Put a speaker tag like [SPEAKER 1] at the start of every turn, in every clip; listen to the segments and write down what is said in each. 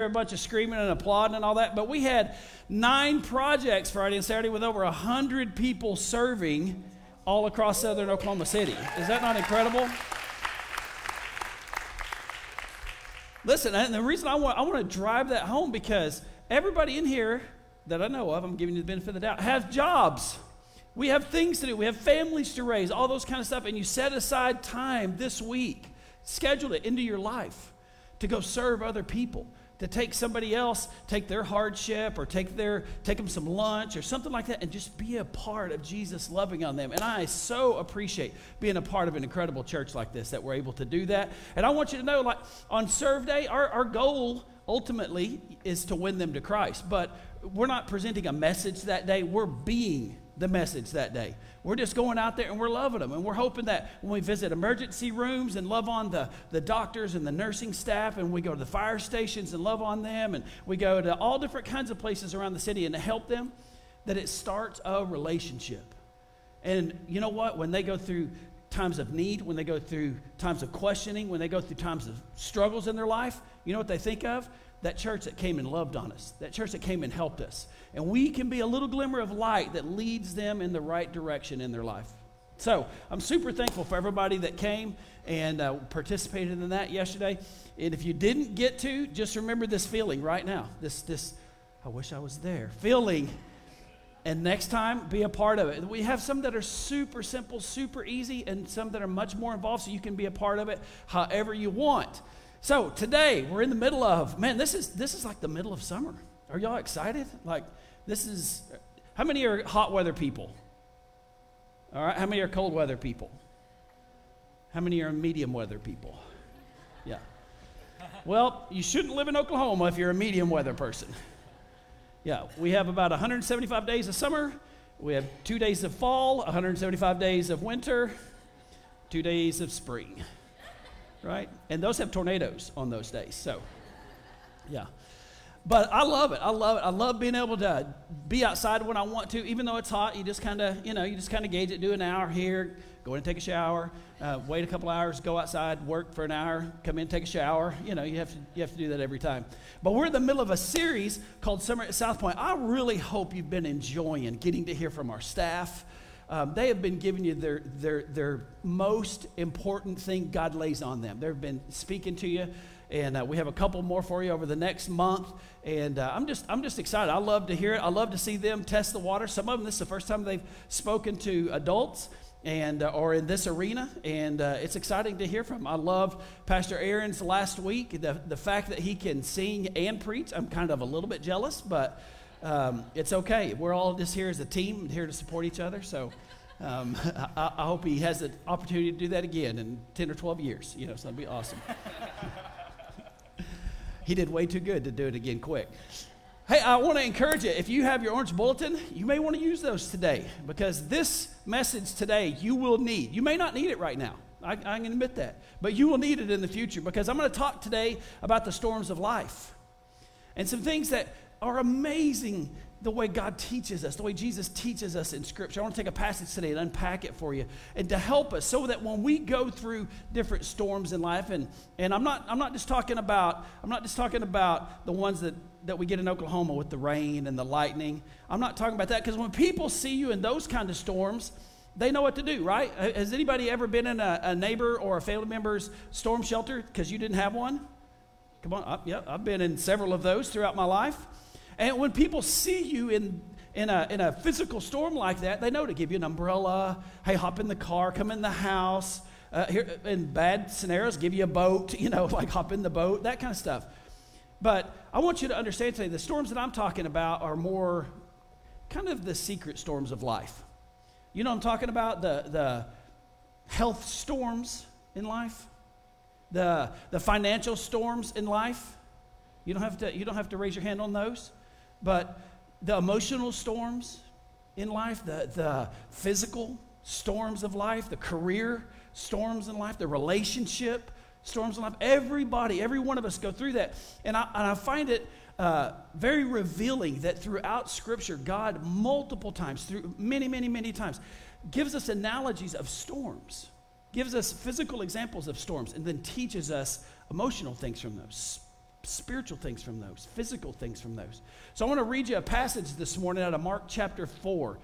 [SPEAKER 1] a bunch of screaming and applauding and all that. But we had nine projects Friday and Saturday with over 100 people serving all across southern Oklahoma City. Is that not incredible? Listen, and the reason I want, I want to drive that home because everybody in here that I know of, I'm giving you the benefit of the doubt, have jobs. We have things to do. We have families to raise, all those kind of stuff. And you set aside time this week, schedule it into your life to go serve other people to take somebody else, take their hardship or take their take them some lunch or something like that and just be a part of Jesus loving on them. And I so appreciate being a part of an incredible church like this that we're able to do that. And I want you to know like on serve day our, our goal ultimately is to win them to Christ. But we're not presenting a message that day, we're being the message that day. We're just going out there and we're loving them. And we're hoping that when we visit emergency rooms and love on the, the doctors and the nursing staff, and we go to the fire stations and love on them, and we go to all different kinds of places around the city and to help them, that it starts a relationship. And you know what? When they go through times of need, when they go through times of questioning, when they go through times of struggles in their life, you know what they think of? That church that came and loved on us, that church that came and helped us. And we can be a little glimmer of light that leads them in the right direction in their life. So I'm super thankful for everybody that came and uh, participated in that yesterday. And if you didn't get to, just remember this feeling right now. This, this, I wish I was there feeling. And next time, be a part of it. We have some that are super simple, super easy, and some that are much more involved, so you can be a part of it however you want. So today, we're in the middle of, man, this is this is like the middle of summer. Are y'all excited? Like, this is, how many are hot weather people? All right, how many are cold weather people? How many are medium weather people? Yeah. Well, you shouldn't live in Oklahoma if you're a medium weather person. Yeah, we have about 175 days of summer. We have two days of fall, 175 days of winter, two days of spring. Right? And those have tornadoes on those days. So, yeah. But I love it. I love it. I love being able to be outside when I want to, even though it's hot. You just kind of, you know, you just kind of gauge it. Do an hour here, go in and take a shower, uh, wait a couple hours, go outside, work for an hour, come in, take a shower. You know, you have to you have to do that every time. But we're in the middle of a series called Summer at Southpointe. I really hope you've been enjoying getting to hear from our staff. Um, they have been giving you their, their, their most important thing God lays on them. They've been speaking to you and uh, we have a couple more for you over the next month. And uh, I'm just I'm just excited. I love to hear it. I love to see them test the water. Some of them this is the first time they've spoken to adults and uh, or in this arena, and uh, it's exciting to hear from. I love Pastor Aaron's last week. The the fact that he can sing and preach. I'm kind of a little bit jealous, but um, it's okay. We're all just here as a team, here to support each other. So. Um, I, I, hope he has the opportunity to do that again in 10 or 12 years. You know, so that'd be awesome. He did way too good to do it again quick. Hey, I want to encourage you. If you have your orange bulletin, you may want to use those today because this message today you will need. You may not need it right now. I, I can admit that. But you will need it in the future because I'm going to talk today about the storms of life and some things that are amazing the way God teaches us, the way Jesus teaches us in Scripture. I want to take a passage today and unpack it for you and to help us so that when we go through different storms in life, and, and I'm, not, I'm not just talking about, I'm not just talking about the ones that, that we get in Oklahoma with the rain and the lightning. I'm not talking about that because when people see you in those kind of storms, they know what to do, right? Has anybody ever been in a, a neighbor or a family member's storm shelter because you didn't have one? Come on, I, yeah, I've been in several of those throughout my life. And when people see you in, in, a, in a physical storm like that, they know to give you an umbrella. Hey, hop in the car, come in the house. Uh, here, in bad scenarios, give you a boat, you know, like hop in the boat, that kind of stuff. But I want you to understand today the storms that I'm talking about are more kind of the secret storms of life. You know I'm talking about? The, the health storms in life, the, the financial storms in life. You don't, have to, you don't have to raise your hand on those. But the emotional storms in life, the, the physical storms of life, the career storms in life, the relationship storms in life, everybody, every one of us go through that. And I, and I find it uh, very revealing that throughout Scripture, God, multiple times, through many, many, many times, gives us analogies of storms, gives us physical examples of storms, and then teaches us emotional things from those spiritual things from those, physical things from those. So I want to read you a passage this morning out of Mark chapter 4.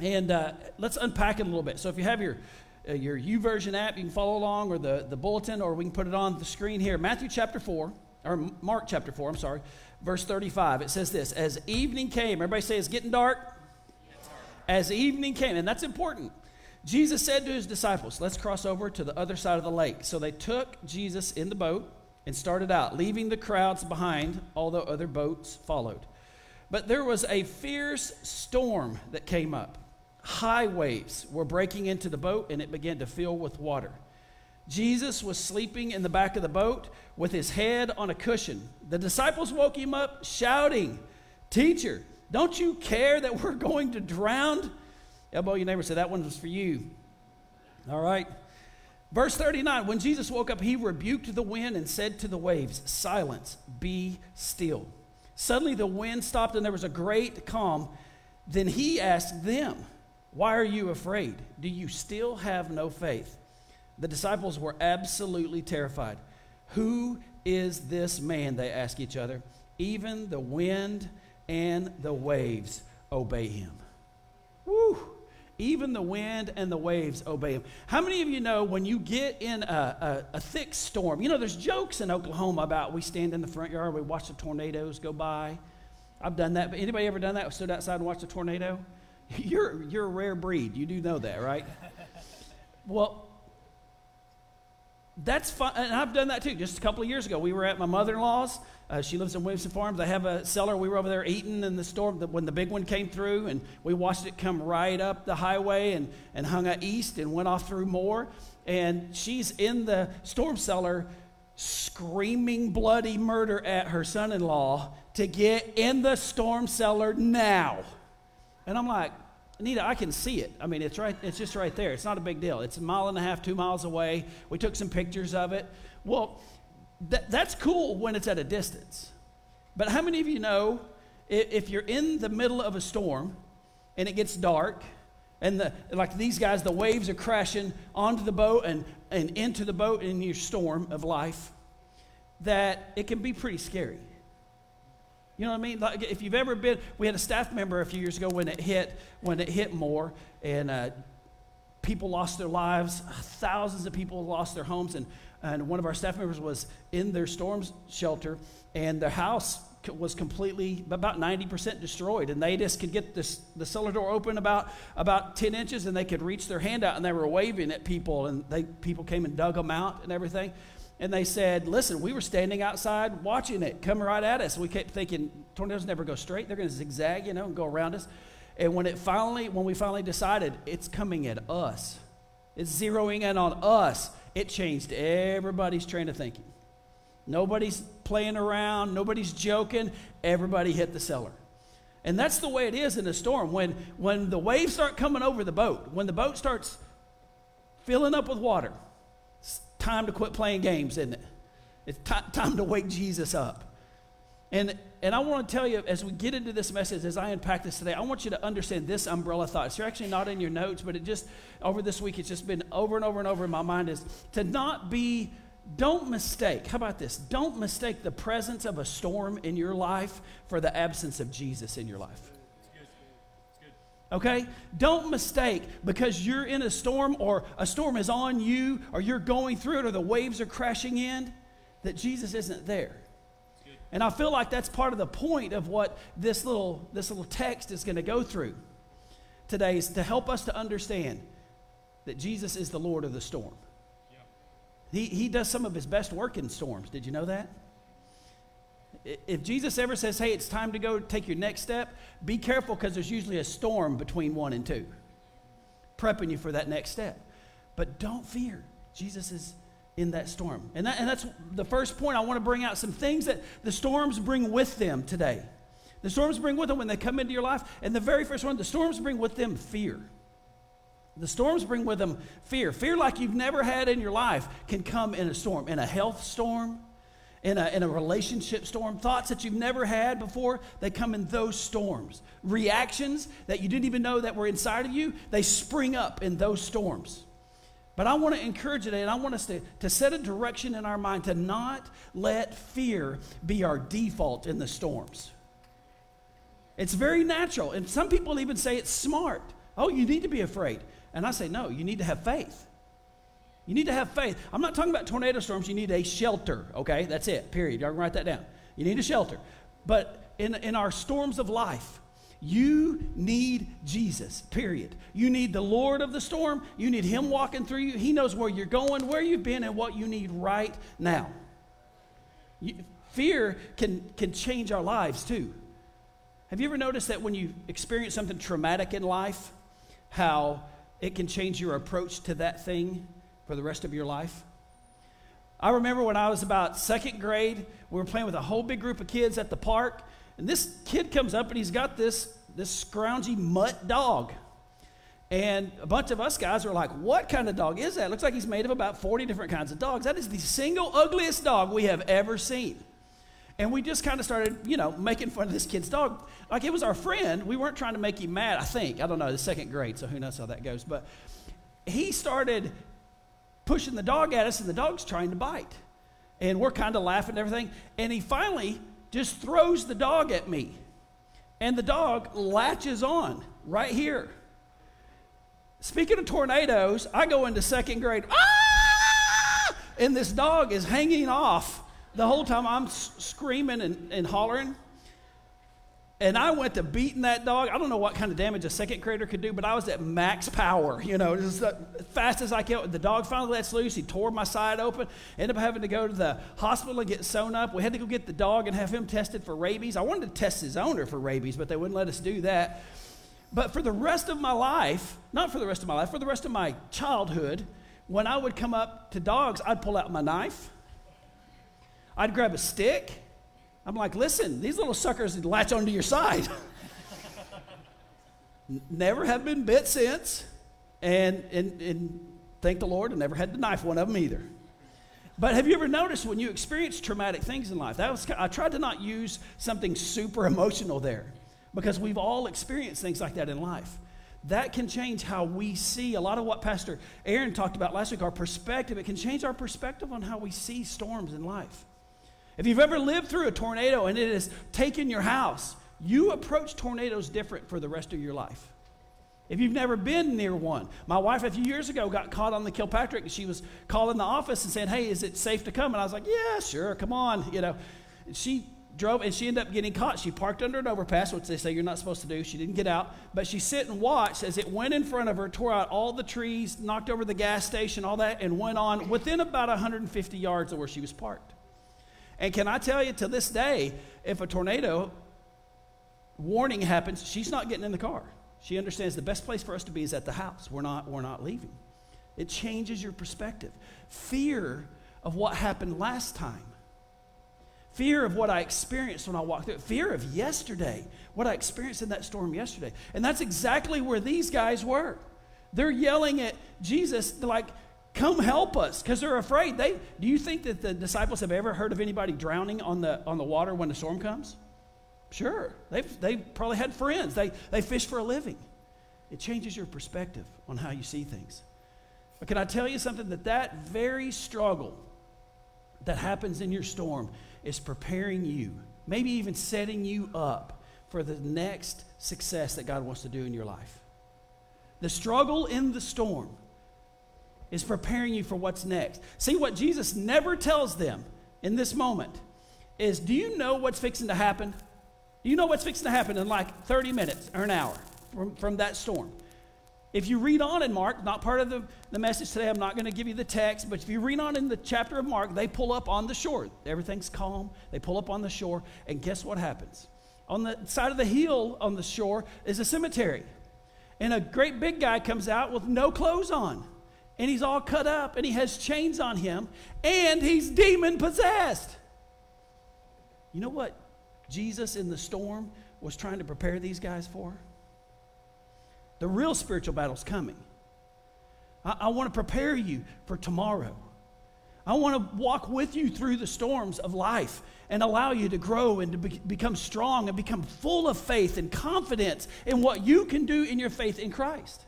[SPEAKER 1] And uh, let's unpack it a little bit. So if you have your uh, your version app, you can follow along, or the, the bulletin, or we can put it on the screen here. Matthew chapter 4, or Mark chapter 4, I'm sorry, verse 35. It says this As evening came, everybody say it's getting dark? As evening came, and that's important. Jesus said to his disciples, Let's cross over to the other side of the lake. So they took Jesus in the boat and started out, leaving the crowds behind, although other boats followed. But there was a fierce storm that came up. High waves were breaking into the boat, and it began to fill with water. Jesus was sleeping in the back of the boat with his head on a cushion. The disciples woke him up, shouting, Teacher, don't you care that we're going to drown? Elbow your neighbor, said, That one was for you. All right. Verse 39 When Jesus woke up, he rebuked the wind and said to the waves, Silence, be still. Suddenly the wind stopped and there was a great calm. Then he asked them, Why are you afraid? Do you still have no faith? The disciples were absolutely terrified. Who is this man? They asked each other. Even the wind and the waves obey him. Woo! Even the wind and the waves obey him. How many of you know when you get in a, a, a, thick storm? You know, there's jokes in Oklahoma about we stand in the front yard, we watch the tornadoes go by. I've done that. But anybody ever done that? Stood outside and watched a tornado? You're, you're a rare breed. You do know that, right? well, that's fun. And I've done that too. Just a couple of years ago, we were at my mother in law's. Uh, she lives in Williamson Farms. They have a cellar. We were over there eating in the storm when the big one came through, and we watched it come right up the highway and, and hung out east and went off through Moore. And she's in the storm cellar screaming bloody murder at her son in law to get in the storm cellar now. And I'm like, Anita, I can see it. I mean, it's right. It's just right there. It's not a big deal. It's a mile and a half, two miles away. We took some pictures of it. Well, that, that's cool when it's at a distance. But how many of you know if you're in the middle of a storm and it gets dark and the, like these guys, the waves are crashing onto the boat and, and into the boat in your storm of life, that it can be pretty scary. You know what I mean? Like if you've ever been, we had a staff member a few years ago when it hit, when it hit Moore, and uh, people lost their lives. Thousands of people lost their homes, and and one of our staff members was in their storm shelter, and their house was completely about 90% destroyed and they just could get this, the cellar door open about about 10 inches and they could reach their hand out and they were waving at people and they people came and dug them out and everything and they said, Listen, we were standing outside watching it come right at us. We kept thinking, tornadoes never go straight, they're going to zigzag, you know, and go around us. And when it finally, when we finally decided it's coming at us, it's zeroing in on us, it changed everybody's train of thinking. Nobody's playing around, nobody's joking, everybody hit the cellar. And that's the way it is in a storm. When, when the waves start coming over the boat, when the boat starts filling up with water, time to quit playing games, isn't it? It's t- time to wake Jesus up. And, and I want to tell you, as we get into this message, as I unpack this today, I want you to understand this umbrella thought. It's actually not in your notes, but it just, over this week, it's just been over and over and over in my mind is to not be, don't mistake, how about this? Don't mistake the presence of a storm in your life for the absence of Jesus in your life. Okay? Don't mistake because you're in a storm or a storm is on you or you're going through it or the waves are crashing in that Jesus isn't there. And I feel like that's part of the point of what this little, this little text is going to go through today is to help us to understand that Jesus is the Lord of the storm. He, he does some of his best work in storms. Did you know that? If Jesus ever says, hey, it's time to go take your next step, be careful because there's usually a storm between one and two, prepping you for that next step. But don't fear. Jesus is in that storm. And, that, and that's the first point I want to bring out some things that the storms bring with them today. The storms bring with them when they come into your life. And the very first one, the storms bring with them fear. The storms bring with them fear. Fear like you've never had in your life can come in a storm, in a health storm, in a, in a relationship storm, thoughts that you've never had before, they come in those storms. Reactions that you didn't even know that were inside of you, they spring up in those storms. But I want to encourage today, and I want us to, to set a direction in our mind to not let fear be our default in the storms. It's very natural. And some people even say it's smart. Oh, you need to be afraid. And I say, no, you need to have faith. You need to have faith. I'm not talking about tornado storms. You need a shelter, okay? That's it, period. Y'all can write that down. You need a shelter. But in, in our storms of life, you need Jesus, period. You need the Lord of the storm. You need Him walking through you. He knows where you're going, where you've been, and what you need right now. You, fear can, can change our lives too. Have you ever noticed that when you experience something traumatic in life, how it can change your approach to that thing for the rest of your life? I remember when I was about second grade, we were playing with a whole big group of kids at the park, and this kid comes up and he's got this, this scroungy mutt dog. And a bunch of us guys are like, What kind of dog is that? Looks like he's made of about 40 different kinds of dogs. That is the single ugliest dog we have ever seen. And we just kind of started, you know, making fun of this kid's dog. Like it was our friend. We weren't trying to make him mad, I think. I don't know, the second grade, so who knows how that goes. But he started pushing the dog at us, and the dog's trying to bite. And we're kind of laughing and everything. And he finally just throws the dog at me. And the dog latches on right here. Speaking of tornadoes, I go into second grade. Ah! And this dog is hanging off the whole time I'm screaming and, and hollering. And I went to beating that dog. I don't know what kind of damage a second grader could do, but I was at max power, you know, just as fast as I could. The dog finally lets loose. He tore my side open. Ended up having to go to the hospital and get sewn up. We had to go get the dog and have him tested for rabies. I wanted to test his owner for rabies, but they wouldn't let us do that. But for the rest of my life, not for the rest of my life, for the rest of my childhood, when I would come up to dogs, I'd pull out my knife. I'd grab a stick I'm like, listen, these little suckers latch onto your side. never have been bit since, and, and, and thank the Lord, I never had to knife one of them either. But have you ever noticed when you experience traumatic things in life? That was, I tried to not use something super emotional there because we've all experienced things like that in life. That can change how we see a lot of what Pastor Aaron talked about last week, our perspective. It can change our perspective on how we see storms in life. If you've ever lived through a tornado and it has taken your house, you approach tornadoes different for the rest of your life. If you've never been near one, my wife a few years ago got caught on the Kilpatrick and she was calling the office and saying, Hey, is it safe to come? And I was like, Yeah, sure, come on. You know, she drove and she ended up getting caught. She parked under an overpass, which they say you're not supposed to do. She didn't get out, but she sit and watched as it went in front of her, tore out all the trees, knocked over the gas station, all that, and went on within about 150 yards of where she was parked. And can I tell you, to this day, if a tornado warning happens, she's not getting in the car. She understands the best place for us to be is at the house. We're not, we're not leaving. It changes your perspective. Fear of what happened last time. Fear of what I experienced when I walked through. Fear of yesterday, what I experienced in that storm yesterday. And that's exactly where these guys were. They're yelling at Jesus, like, come help us because they're afraid. They do you think that the disciples have ever heard of anybody drowning on the on the water when the storm comes? Sure. They've, they've probably had friends. They, they fish for a living. It changes your perspective on how you see things. But can i tell you something? That that very struggle that happens in your storm is preparing you maybe even setting you up for the next success that god wants to do in your life. The struggle in the storm is preparing you for what's next. See, what Jesus never tells them in this moment is do you know what's fixing to happen? Do you know what's fixing to happen in like 30 minutes or an hour from, from that storm? If you read on in Mark, not part of the, the message today, I'm not going to give you the text, but if you read on in the chapter of Mark, they pull up on the shore. Everything's calm. They pull up on the shore, and guess what happens? On the side of the hill on the shore is a cemetery. And a great big guy comes out with no clothes on and he's all cut up and he has chains on him and he's demon possessed. You know what Jesus in the storm was trying to prepare these guys for? The real spiritual battle's coming. I, I want to prepare you for tomorrow. I want to walk with you through the storms of life and allow you to grow and to be, become strong and become full of faith and confidence in what you can do in your faith in Christ.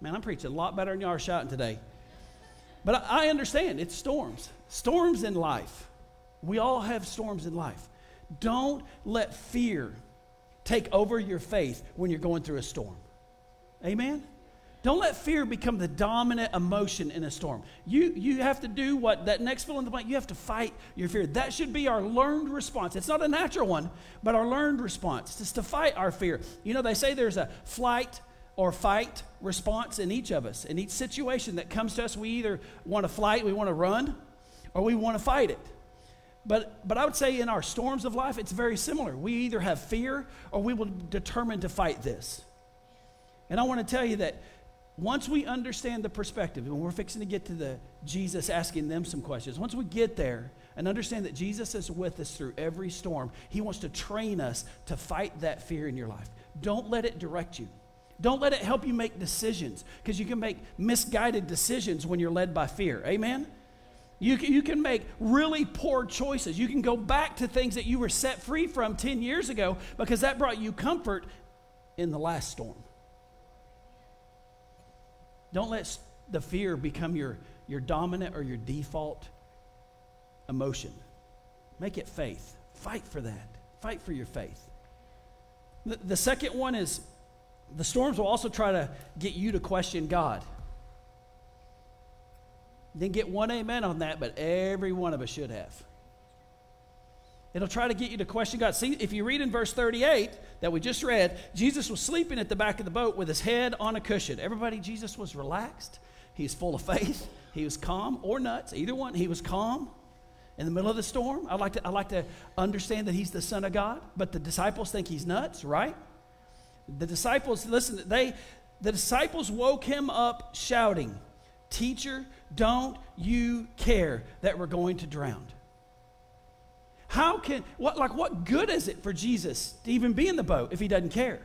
[SPEAKER 1] Man, I'm preaching a lot better than y'all are shouting today. But I understand it's storms. Storms in life. We all have storms in life. Don't let fear take over your faith when you're going through a storm. Amen? Don't let fear become the dominant emotion in a storm. You, you have to do what that next fill in the blank, you have to fight your fear. That should be our learned response. It's not a natural one, but our learned response is to fight our fear. You know, they say there's a flight or fight response in each of us. In each situation that comes to us, we either want to fight, we want to run, or we want to fight it. But, but I would say in our storms of life, it's very similar. We either have fear or we will determine to fight this. And I want to tell you that once we understand the perspective, and we're fixing to get to the Jesus asking them some questions, once we get there and understand that Jesus is with us through every storm, He wants to train us to fight that fear in your life. Don't let it direct you. Don't let it help you make decisions because you can make misguided decisions when you're led by fear. Amen? You can, you can make really poor choices. You can go back to things that you were set free from 10 years ago because that brought you comfort in the last storm. Don't let the fear become your, your dominant or your default emotion. Make it faith. Fight for that. Fight for your faith. The, the second one is the storms will also try to get you to question God. Didn't get one amen on that, but every one of us should have. It'll try to get you to question God. See, if you read in verse 38 that we just read, Jesus was sleeping at the back of the boat with his head on a cushion. Everybody, Jesus was relaxed. He's full of faith. He was calm or nuts, either one. He was calm in the middle of the storm. I like to, I like to understand that he's the Son of God, but the disciples think he's nuts, right? The disciples, listen, they, the disciples woke him up shouting, Teacher, don't you care that we're going to drown? How can, what, like, what good is it for Jesus to even be in the boat if he doesn't care?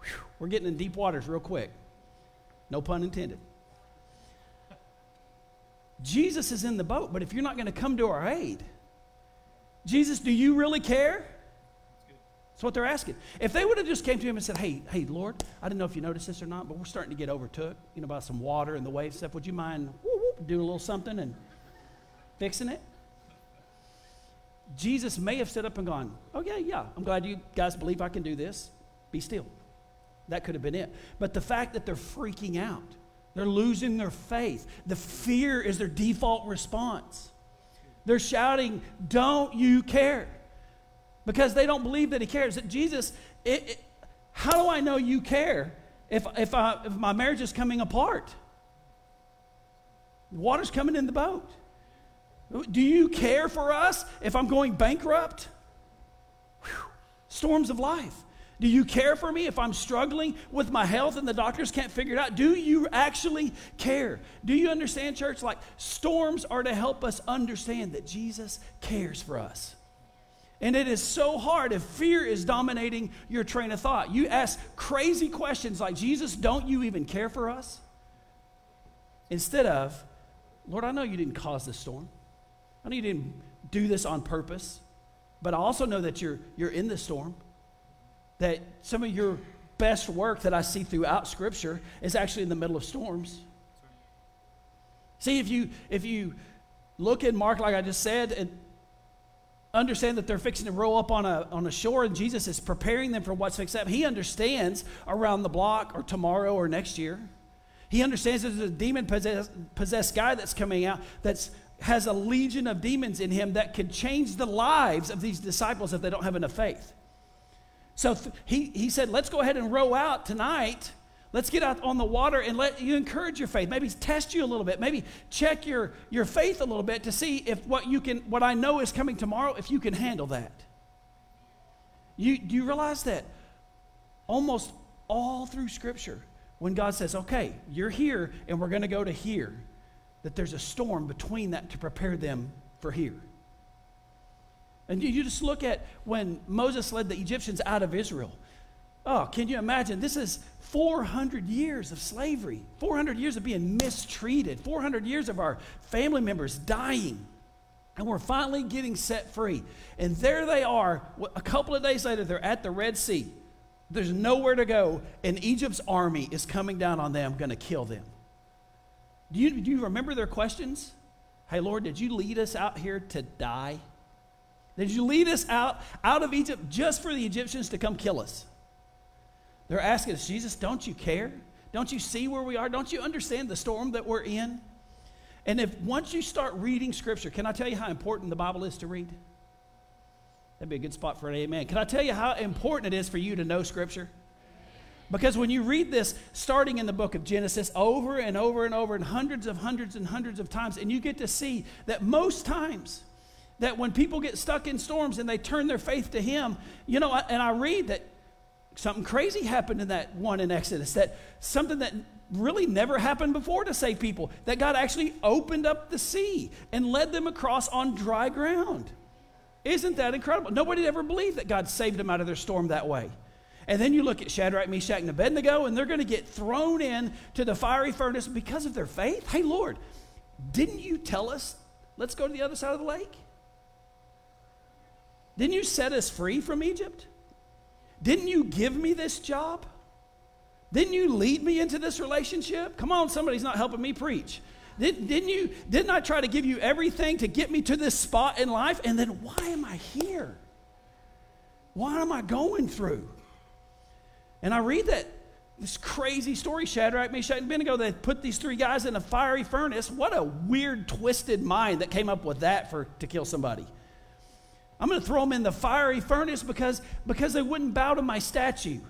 [SPEAKER 1] Whew, we're getting in deep waters real quick. No pun intended. Jesus is in the boat, but if you're not going to come to our aid, Jesus, do you really care? That's what they're asking. If they would have just came to him and said, "Hey, hey, Lord, I don't know if you noticed this or not, but we're starting to get overtook, you know, by some water and the wave stuff. Would you mind doing a little something and fixing it?" Jesus may have stood up and gone, Oh, yeah, yeah, I'm glad you guys believe I can do this. Be still. That could have been it. But the fact that they're freaking out, they're losing their faith, the fear is their default response. They're shouting, Don't you care? Because they don't believe that He cares. That Jesus, it, it, how do I know you care if, if, I, if my marriage is coming apart? Water's coming in the boat. Do you care for us if I'm going bankrupt? Whew. Storms of life. Do you care for me if I'm struggling with my health and the doctors can't figure it out? Do you actually care? Do you understand, church? Like, storms are to help us understand that Jesus cares for us. And it is so hard if fear is dominating your train of thought. You ask crazy questions like, Jesus, don't you even care for us? Instead of, Lord, I know you didn't cause this storm. I know you didn't do this on purpose, but I also know that you're, you're in the storm. That some of your best work that I see throughout Scripture is actually in the middle of storms. See, if you, if you look at Mark, like I just said, and understand that they're fixing to roll up on a, on a shore and Jesus is preparing them for what's fixed up, he understands around the block or tomorrow or next year. He understands there's a demon possessed, possessed guy that's coming out that's has a legion of demons in him that could change the lives of these disciples if they don't have enough faith. So th- he, he said, Let's go ahead and row out tonight. Let's get out on the water and let you encourage your faith. Maybe test you a little bit. Maybe check your, your faith a little bit to see if what you can, what I know is coming tomorrow, if you can handle that. You, do you realize that almost all through Scripture, when God says, okay, you're here and we're going to go to here, that there's a storm between that to prepare them for here. And you just look at when Moses led the Egyptians out of Israel. Oh, can you imagine? This is 400 years of slavery, 400 years of being mistreated, 400 years of our family members dying. And we're finally getting set free. And there they are. A couple of days later, they're at the Red Sea. There's nowhere to go, and Egypt's army is coming down on them, going to kill them. Do you, do you remember their questions? Hey, Lord, did you lead us out here to die? Did you lead us out, out of Egypt just for the Egyptians to come kill us? They're asking us, Jesus, don't you care? Don't you see where we are? Don't you understand the storm that we're in? And if once you start reading Scripture, can I tell you how important the Bible is to read? That'd be a good spot for an amen. Can I tell you how important it is for you to know Scripture? Because when you read this, starting in the book of Genesis, over and over and over, and hundreds of hundreds and hundreds of times, and you get to see that most times, that when people get stuck in storms and they turn their faith to Him, you know, and I read that something crazy happened in that one in Exodus, that something that really never happened before to save people, that God actually opened up the sea and led them across on dry ground. Isn't that incredible? Nobody ever believed that God saved them out of their storm that way. And then you look at Shadrach, Meshach, and Abednego, and they're going to get thrown in to the fiery furnace because of their faith. Hey, Lord, didn't you tell us, let's go to the other side of the lake? Didn't you set us free from Egypt? Didn't you give me this job? Didn't you lead me into this relationship? Come on, somebody's not helping me preach. Did, didn't you? Didn't I try to give you everything to get me to this spot in life? And then why am I here? Why am I going through? And I read that this crazy story, Shadrach, Meshach, and Abednego, they put these three guys in a fiery furnace. What a weird, twisted mind that came up with that for to kill somebody. I'm going to throw them in the fiery furnace because, because they wouldn't bow to my statue.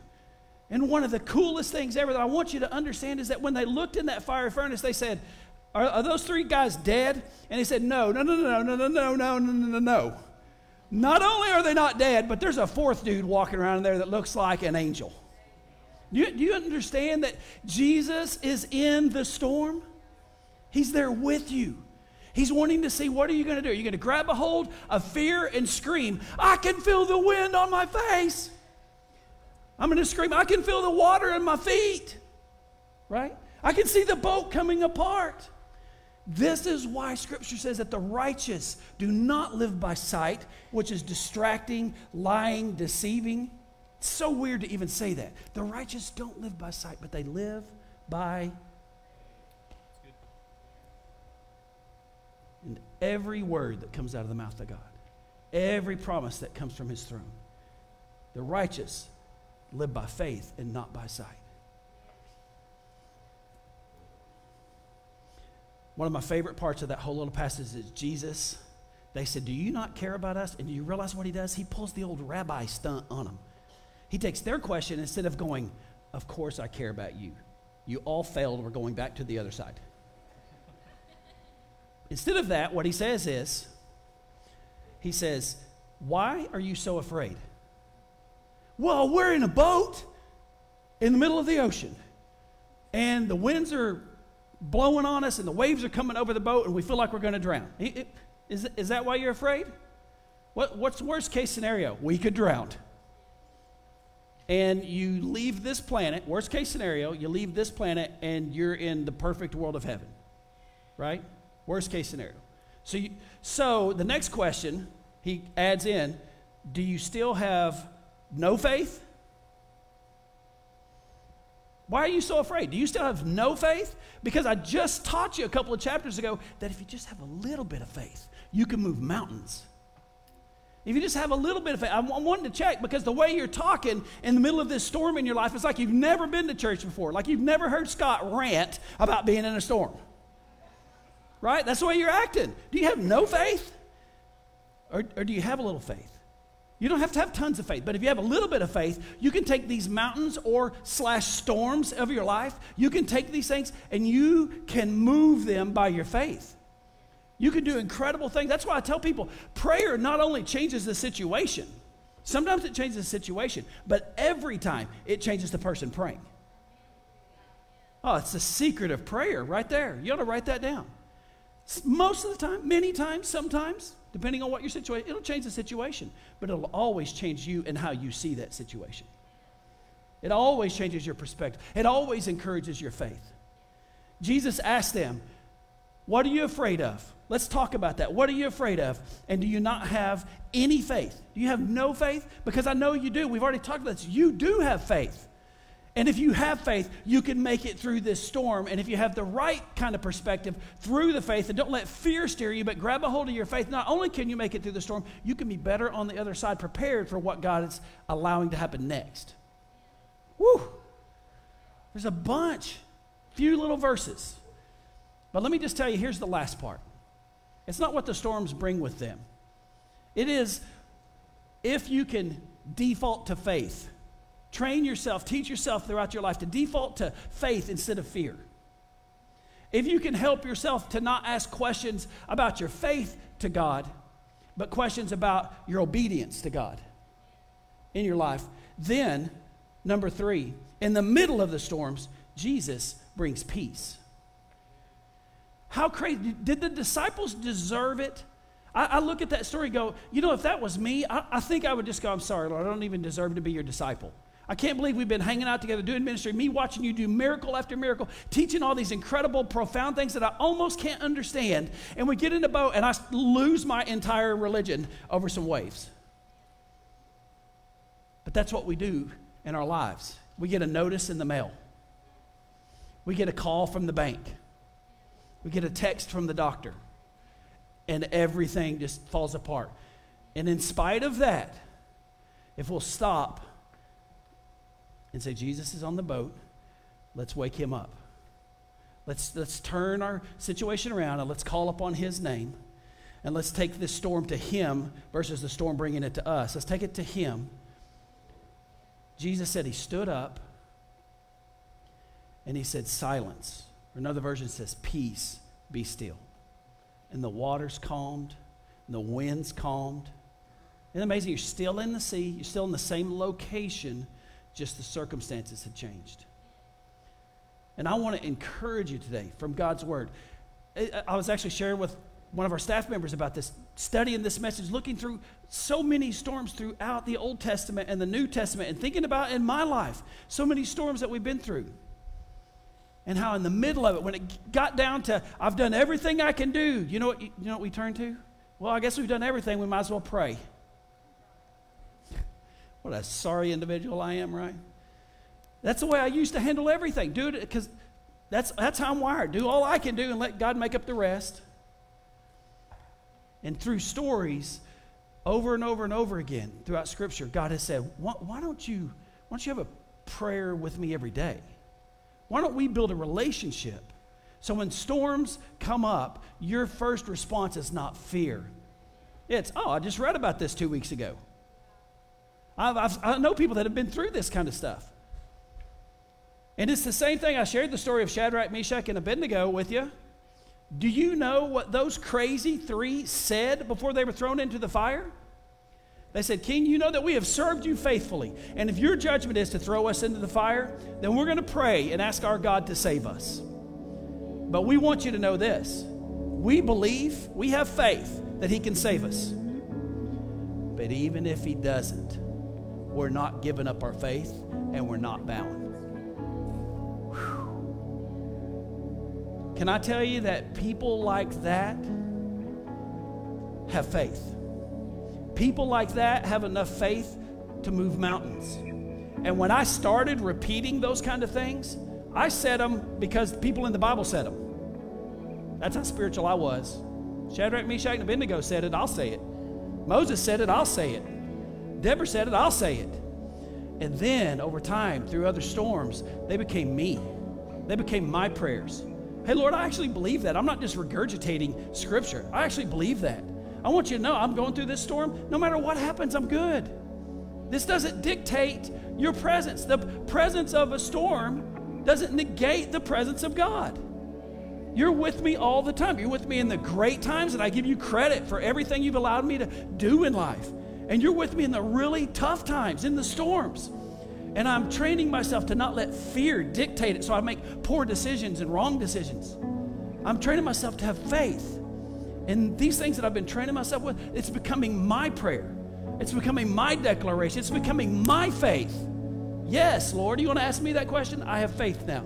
[SPEAKER 1] And one of the coolest things ever that I want you to understand is that when they looked in that fiery furnace, they said, Are, are those three guys dead? And he said, No, no, no, no, no, no, no, no, no, no, no. Not only are they not dead, but there's a fourth dude walking around in there that looks like an angel. Do you, do you understand that Jesus is in the storm? He's there with you. He's wanting to see what are you going to do? Are you going to grab a hold of fear and scream, I can feel the wind on my face? I'm going to scream, I can feel the water in my feet. Right? I can see the boat coming apart. This is why Scripture says that the righteous do not live by sight, which is distracting, lying, deceiving. It's so weird to even say that. The righteous don't live by sight, but they live by and every word that comes out of the mouth of God, every promise that comes from his throne. The righteous live by faith and not by sight. One of my favorite parts of that whole little passage is Jesus. They said, Do you not care about us? And do you realize what he does? He pulls the old rabbi stunt on them. He takes their question instead of going, Of course I care about you. You all failed. We're going back to the other side. Instead of that, what he says is, he says, Why are you so afraid? Well, we're in a boat in the middle of the ocean, and the winds are blowing on us, and the waves are coming over the boat, and we feel like we're going to drown. Is, is that why you're afraid? What, what's the worst case scenario? We could drown. And you leave this planet, worst case scenario, you leave this planet and you're in the perfect world of heaven, right? Worst case scenario. So, you, so the next question he adds in do you still have no faith? Why are you so afraid? Do you still have no faith? Because I just taught you a couple of chapters ago that if you just have a little bit of faith, you can move mountains. If you just have a little bit of faith, I'm, I'm wanting to check because the way you're talking in the middle of this storm in your life, it's like you've never been to church before, like you've never heard Scott rant about being in a storm right? That's the way you're acting. Do you have no faith? Or, or do you have a little faith? You don't have to have tons of faith, but if you have a little bit of faith, you can take these mountains or slash storms of your life, you can take these things and you can move them by your faith. You can do incredible things. That's why I tell people prayer not only changes the situation, sometimes it changes the situation, but every time it changes the person praying. Oh, it's the secret of prayer right there. You ought to write that down. Most of the time, many times, sometimes, depending on what your situation, it'll change the situation, but it'll always change you and how you see that situation. It always changes your perspective. It always encourages your faith. Jesus asked them, What are you afraid of? Let's talk about that. What are you afraid of? And do you not have any faith? Do you have no faith? Because I know you do. We've already talked about this. You do have faith. And if you have faith, you can make it through this storm. And if you have the right kind of perspective through the faith, and don't let fear steer you, but grab a hold of your faith, not only can you make it through the storm, you can be better on the other side, prepared for what God is allowing to happen next. Woo! There's a bunch, few little verses. But let me just tell you here's the last part it's not what the storms bring with them, it is if you can default to faith Train yourself, teach yourself throughout your life to default to faith instead of fear. If you can help yourself to not ask questions about your faith to God, but questions about your obedience to God in your life, then, number three, in the middle of the storms, Jesus brings peace. How crazy. Did the disciples deserve it? I, I look at that story go, you know, if that was me, I, I think I would just go, I'm sorry, Lord, I don't even deserve to be your disciple. I can't believe we've been hanging out together doing ministry, me watching you do miracle after miracle, teaching all these incredible, profound things that I almost can't understand. And we get in the boat and I lose my entire religion over some waves. But that's what we do in our lives. We get a notice in the mail, we get a call from the bank, we get a text from the doctor, and everything just falls apart. And in spite of that, if we'll stop, and say, Jesus is on the boat. Let's wake him up. Let's, let's turn our situation around and let's call upon his name. And let's take this storm to him versus the storm bringing it to us. Let's take it to him. Jesus said he stood up and he said, Silence. Or another version says, Peace, be still. And the waters calmed, and the winds calmed. Isn't amazing? You're still in the sea, you're still in the same location, just the circumstances had changed. And I want to encourage you today from God's word. I was actually sharing with one of our staff members about this, studying this message, looking through so many storms throughout the Old Testament and the New Testament, and thinking about in my life so many storms that we've been through. And how in the middle of it, when it got down to I've done everything I can do, you know what you know what we turn to? Well, I guess we've done everything, we might as well pray. What a sorry individual I am, right? That's the way I used to handle everything. Do it because that's, that's how I'm wired. Do all I can do and let God make up the rest. And through stories, over and over and over again throughout Scripture, God has said, why, why, don't you, why don't you have a prayer with me every day? Why don't we build a relationship? So when storms come up, your first response is not fear. It's, oh, I just read about this two weeks ago. I've, I've, i know people that have been through this kind of stuff. And it's the same thing. I shared the story of Shadrach, Meshach, and Abednego with you. Do you know what those crazy three said before they were thrown into the fire? They said, King, you know that we have served you faithfully. And if your judgment is to throw us into the fire, then we're going to pray and ask our God to save us. But we want you to know this we believe, we have faith that He can save us. But even if He doesn't, we're not giving up our faith and we're not bound. Whew. Can I tell you that people like that have faith? People like that have enough faith to move mountains. And when I started repeating those kind of things, I said them because people in the Bible said them. That's how spiritual I was. Shadrach, Meshach, and Abednego said it, I'll say it. Moses said it, I'll say it. Deborah said it, I'll say it. And then over time, through other storms, they became me. They became my prayers. Hey, Lord, I actually believe that. I'm not just regurgitating scripture. I actually believe that. I want you to know I'm going through this storm. No matter what happens, I'm good. This doesn't dictate your presence. The presence of a storm doesn't negate the presence of God. You're with me all the time. You're with me in the great times, and I give you credit for everything you've allowed me to do in life. And you're with me in the really tough times, in the storms. And I'm training myself to not let fear dictate it so I make poor decisions and wrong decisions. I'm training myself to have faith. And these things that I've been training myself with, it's becoming my prayer. It's becoming my declaration. It's becoming my faith. Yes, Lord. You want to ask me that question? I have faith now.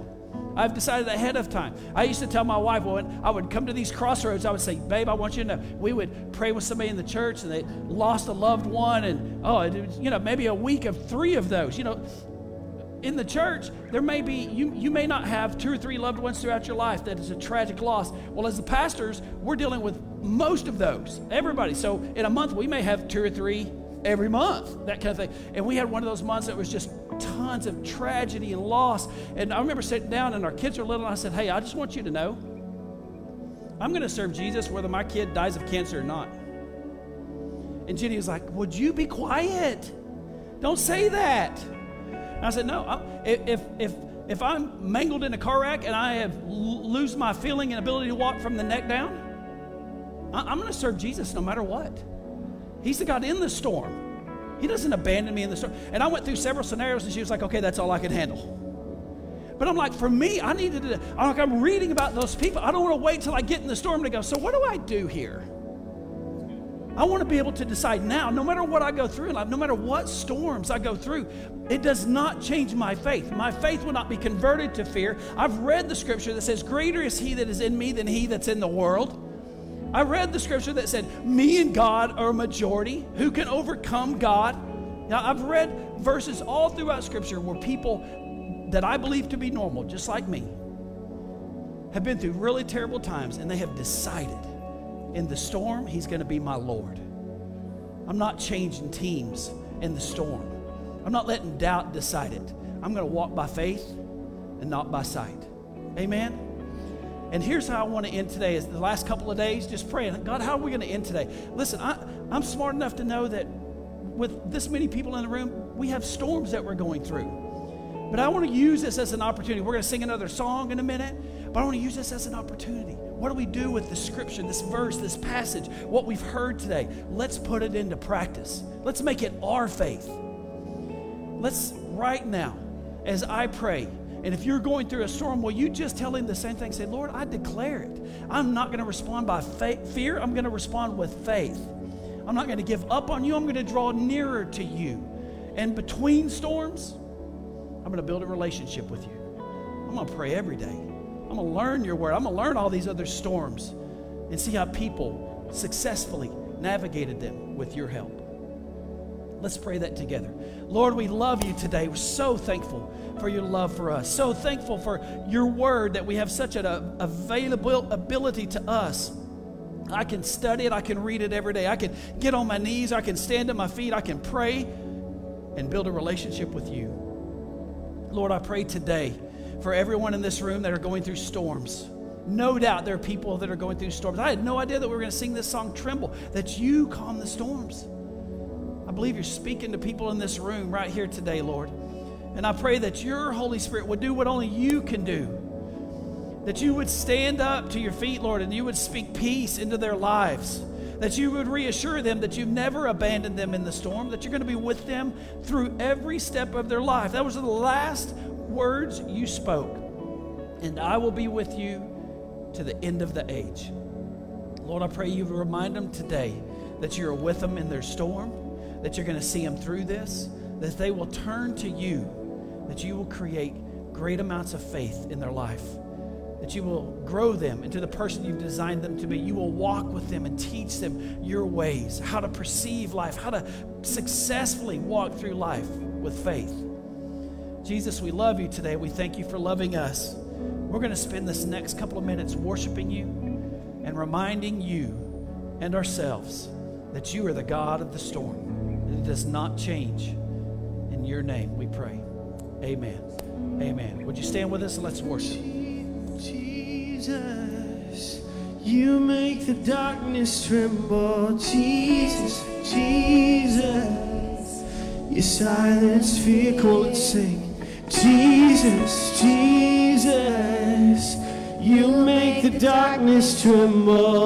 [SPEAKER 1] I've decided ahead of time. I used to tell my wife when I would come to these crossroads, I would say, Babe, I want you to know. We would pray with somebody in the church and they lost a loved one, and oh, was, you know, maybe a week of three of those. You know, in the church, there may be, you, you may not have two or three loved ones throughout your life that is a tragic loss. Well, as the pastors, we're dealing with most of those, everybody. So in a month, we may have two or three every month, that kind of thing. And we had one of those months that was just tons of tragedy and loss. And I remember sitting down, and our kids were little, and I said, Hey, I just want you to know, I'm going to serve Jesus whether my kid dies of cancer or not. And Jenny was like, Would you be quiet? Don't say that. And I said, No, if, if, if I'm mangled in a car wreck and I have lose my feeling and ability to walk from the neck down, I'm going to serve Jesus no matter what. He's the God in the storm. He doesn't abandon me in the storm. And I went through several scenarios, and she was like, okay, that's all I can handle. But I'm like, for me, I needed to, I'm like, I'm reading about those people. I don't want to wait till I get in the storm to go, so what do I do here? I want to be able to decide now, no matter what I go through in life, no matter what storms I go through, it does not change my faith. My faith will not be converted to fear. I've read the scripture that says, Greater is he that is in me than he that's in the world. I read the scripture that said, Me and God are a majority. Who can overcome God? Now, I've read verses all throughout scripture where people that I believe to be normal, just like me, have been through really terrible times and they have decided in the storm, He's going to be my Lord. I'm not changing teams in the storm. I'm not letting doubt decide it. I'm going to walk by faith and not by sight. Amen. And here's how I want to end today is the last couple of days just praying, God, how are we going to end today? Listen, I, I'm smart enough to know that with this many people in the room, we have storms that we're going through. But I want to use this as an opportunity. We're going to sing another song in a minute, but I want to use this as an opportunity. What do we do with the scripture, this verse, this passage, what we've heard today? Let's put it into practice. Let's make it our faith. Let's, right now, as I pray, and if you're going through a storm, will you just tell him the same thing? Say, Lord, I declare it. I'm not going to respond by fear. I'm going to respond with faith. I'm not going to give up on you. I'm going to draw nearer to you. And between storms, I'm going to build a relationship with you. I'm going to pray every day. I'm going to learn your word. I'm going to learn all these other storms and see how people successfully navigated them with your help. Let's pray that together. Lord, we love you today. We're so thankful for your love for us. So thankful for your word that we have such an available ability to us. I can study it, I can read it every day. I can get on my knees, I can stand at my feet, I can pray and build a relationship with you. Lord, I pray today for everyone in this room that are going through storms. No doubt there are people that are going through storms. I had no idea that we were going to sing this song, Tremble, that you calm the storms. Believe you're speaking to people in this room right here today, Lord. And I pray that your Holy Spirit would do what only you can do. That you would stand up to your feet, Lord, and you would speak peace into their lives. That you would reassure them that you've never abandoned them in the storm, that you're going to be with them through every step of their life. That was the last words you spoke. And I will be with you to the end of the age. Lord, I pray you remind them today that you're with them in their storm, that you're going to see them through this, that they will turn to you that you will create great amounts of faith in their life, that you will grow them into the person you've designed them to be. You will walk with them and teach them your ways, how to perceive life, how to successfully walk through life with faith. Jesus, we love you today. We thank you for loving us. We're going to spend this next couple of minutes worshiping you and reminding you and ourselves that you are the God of the storm, it does not change. In your name we pray. Amen. Amen. Would you stand with us and let's worship?
[SPEAKER 2] Jesus, you make the darkness tremble. Jesus, Jesus, you silence fear, call and sing. Jesus, Jesus, you make the darkness tremble.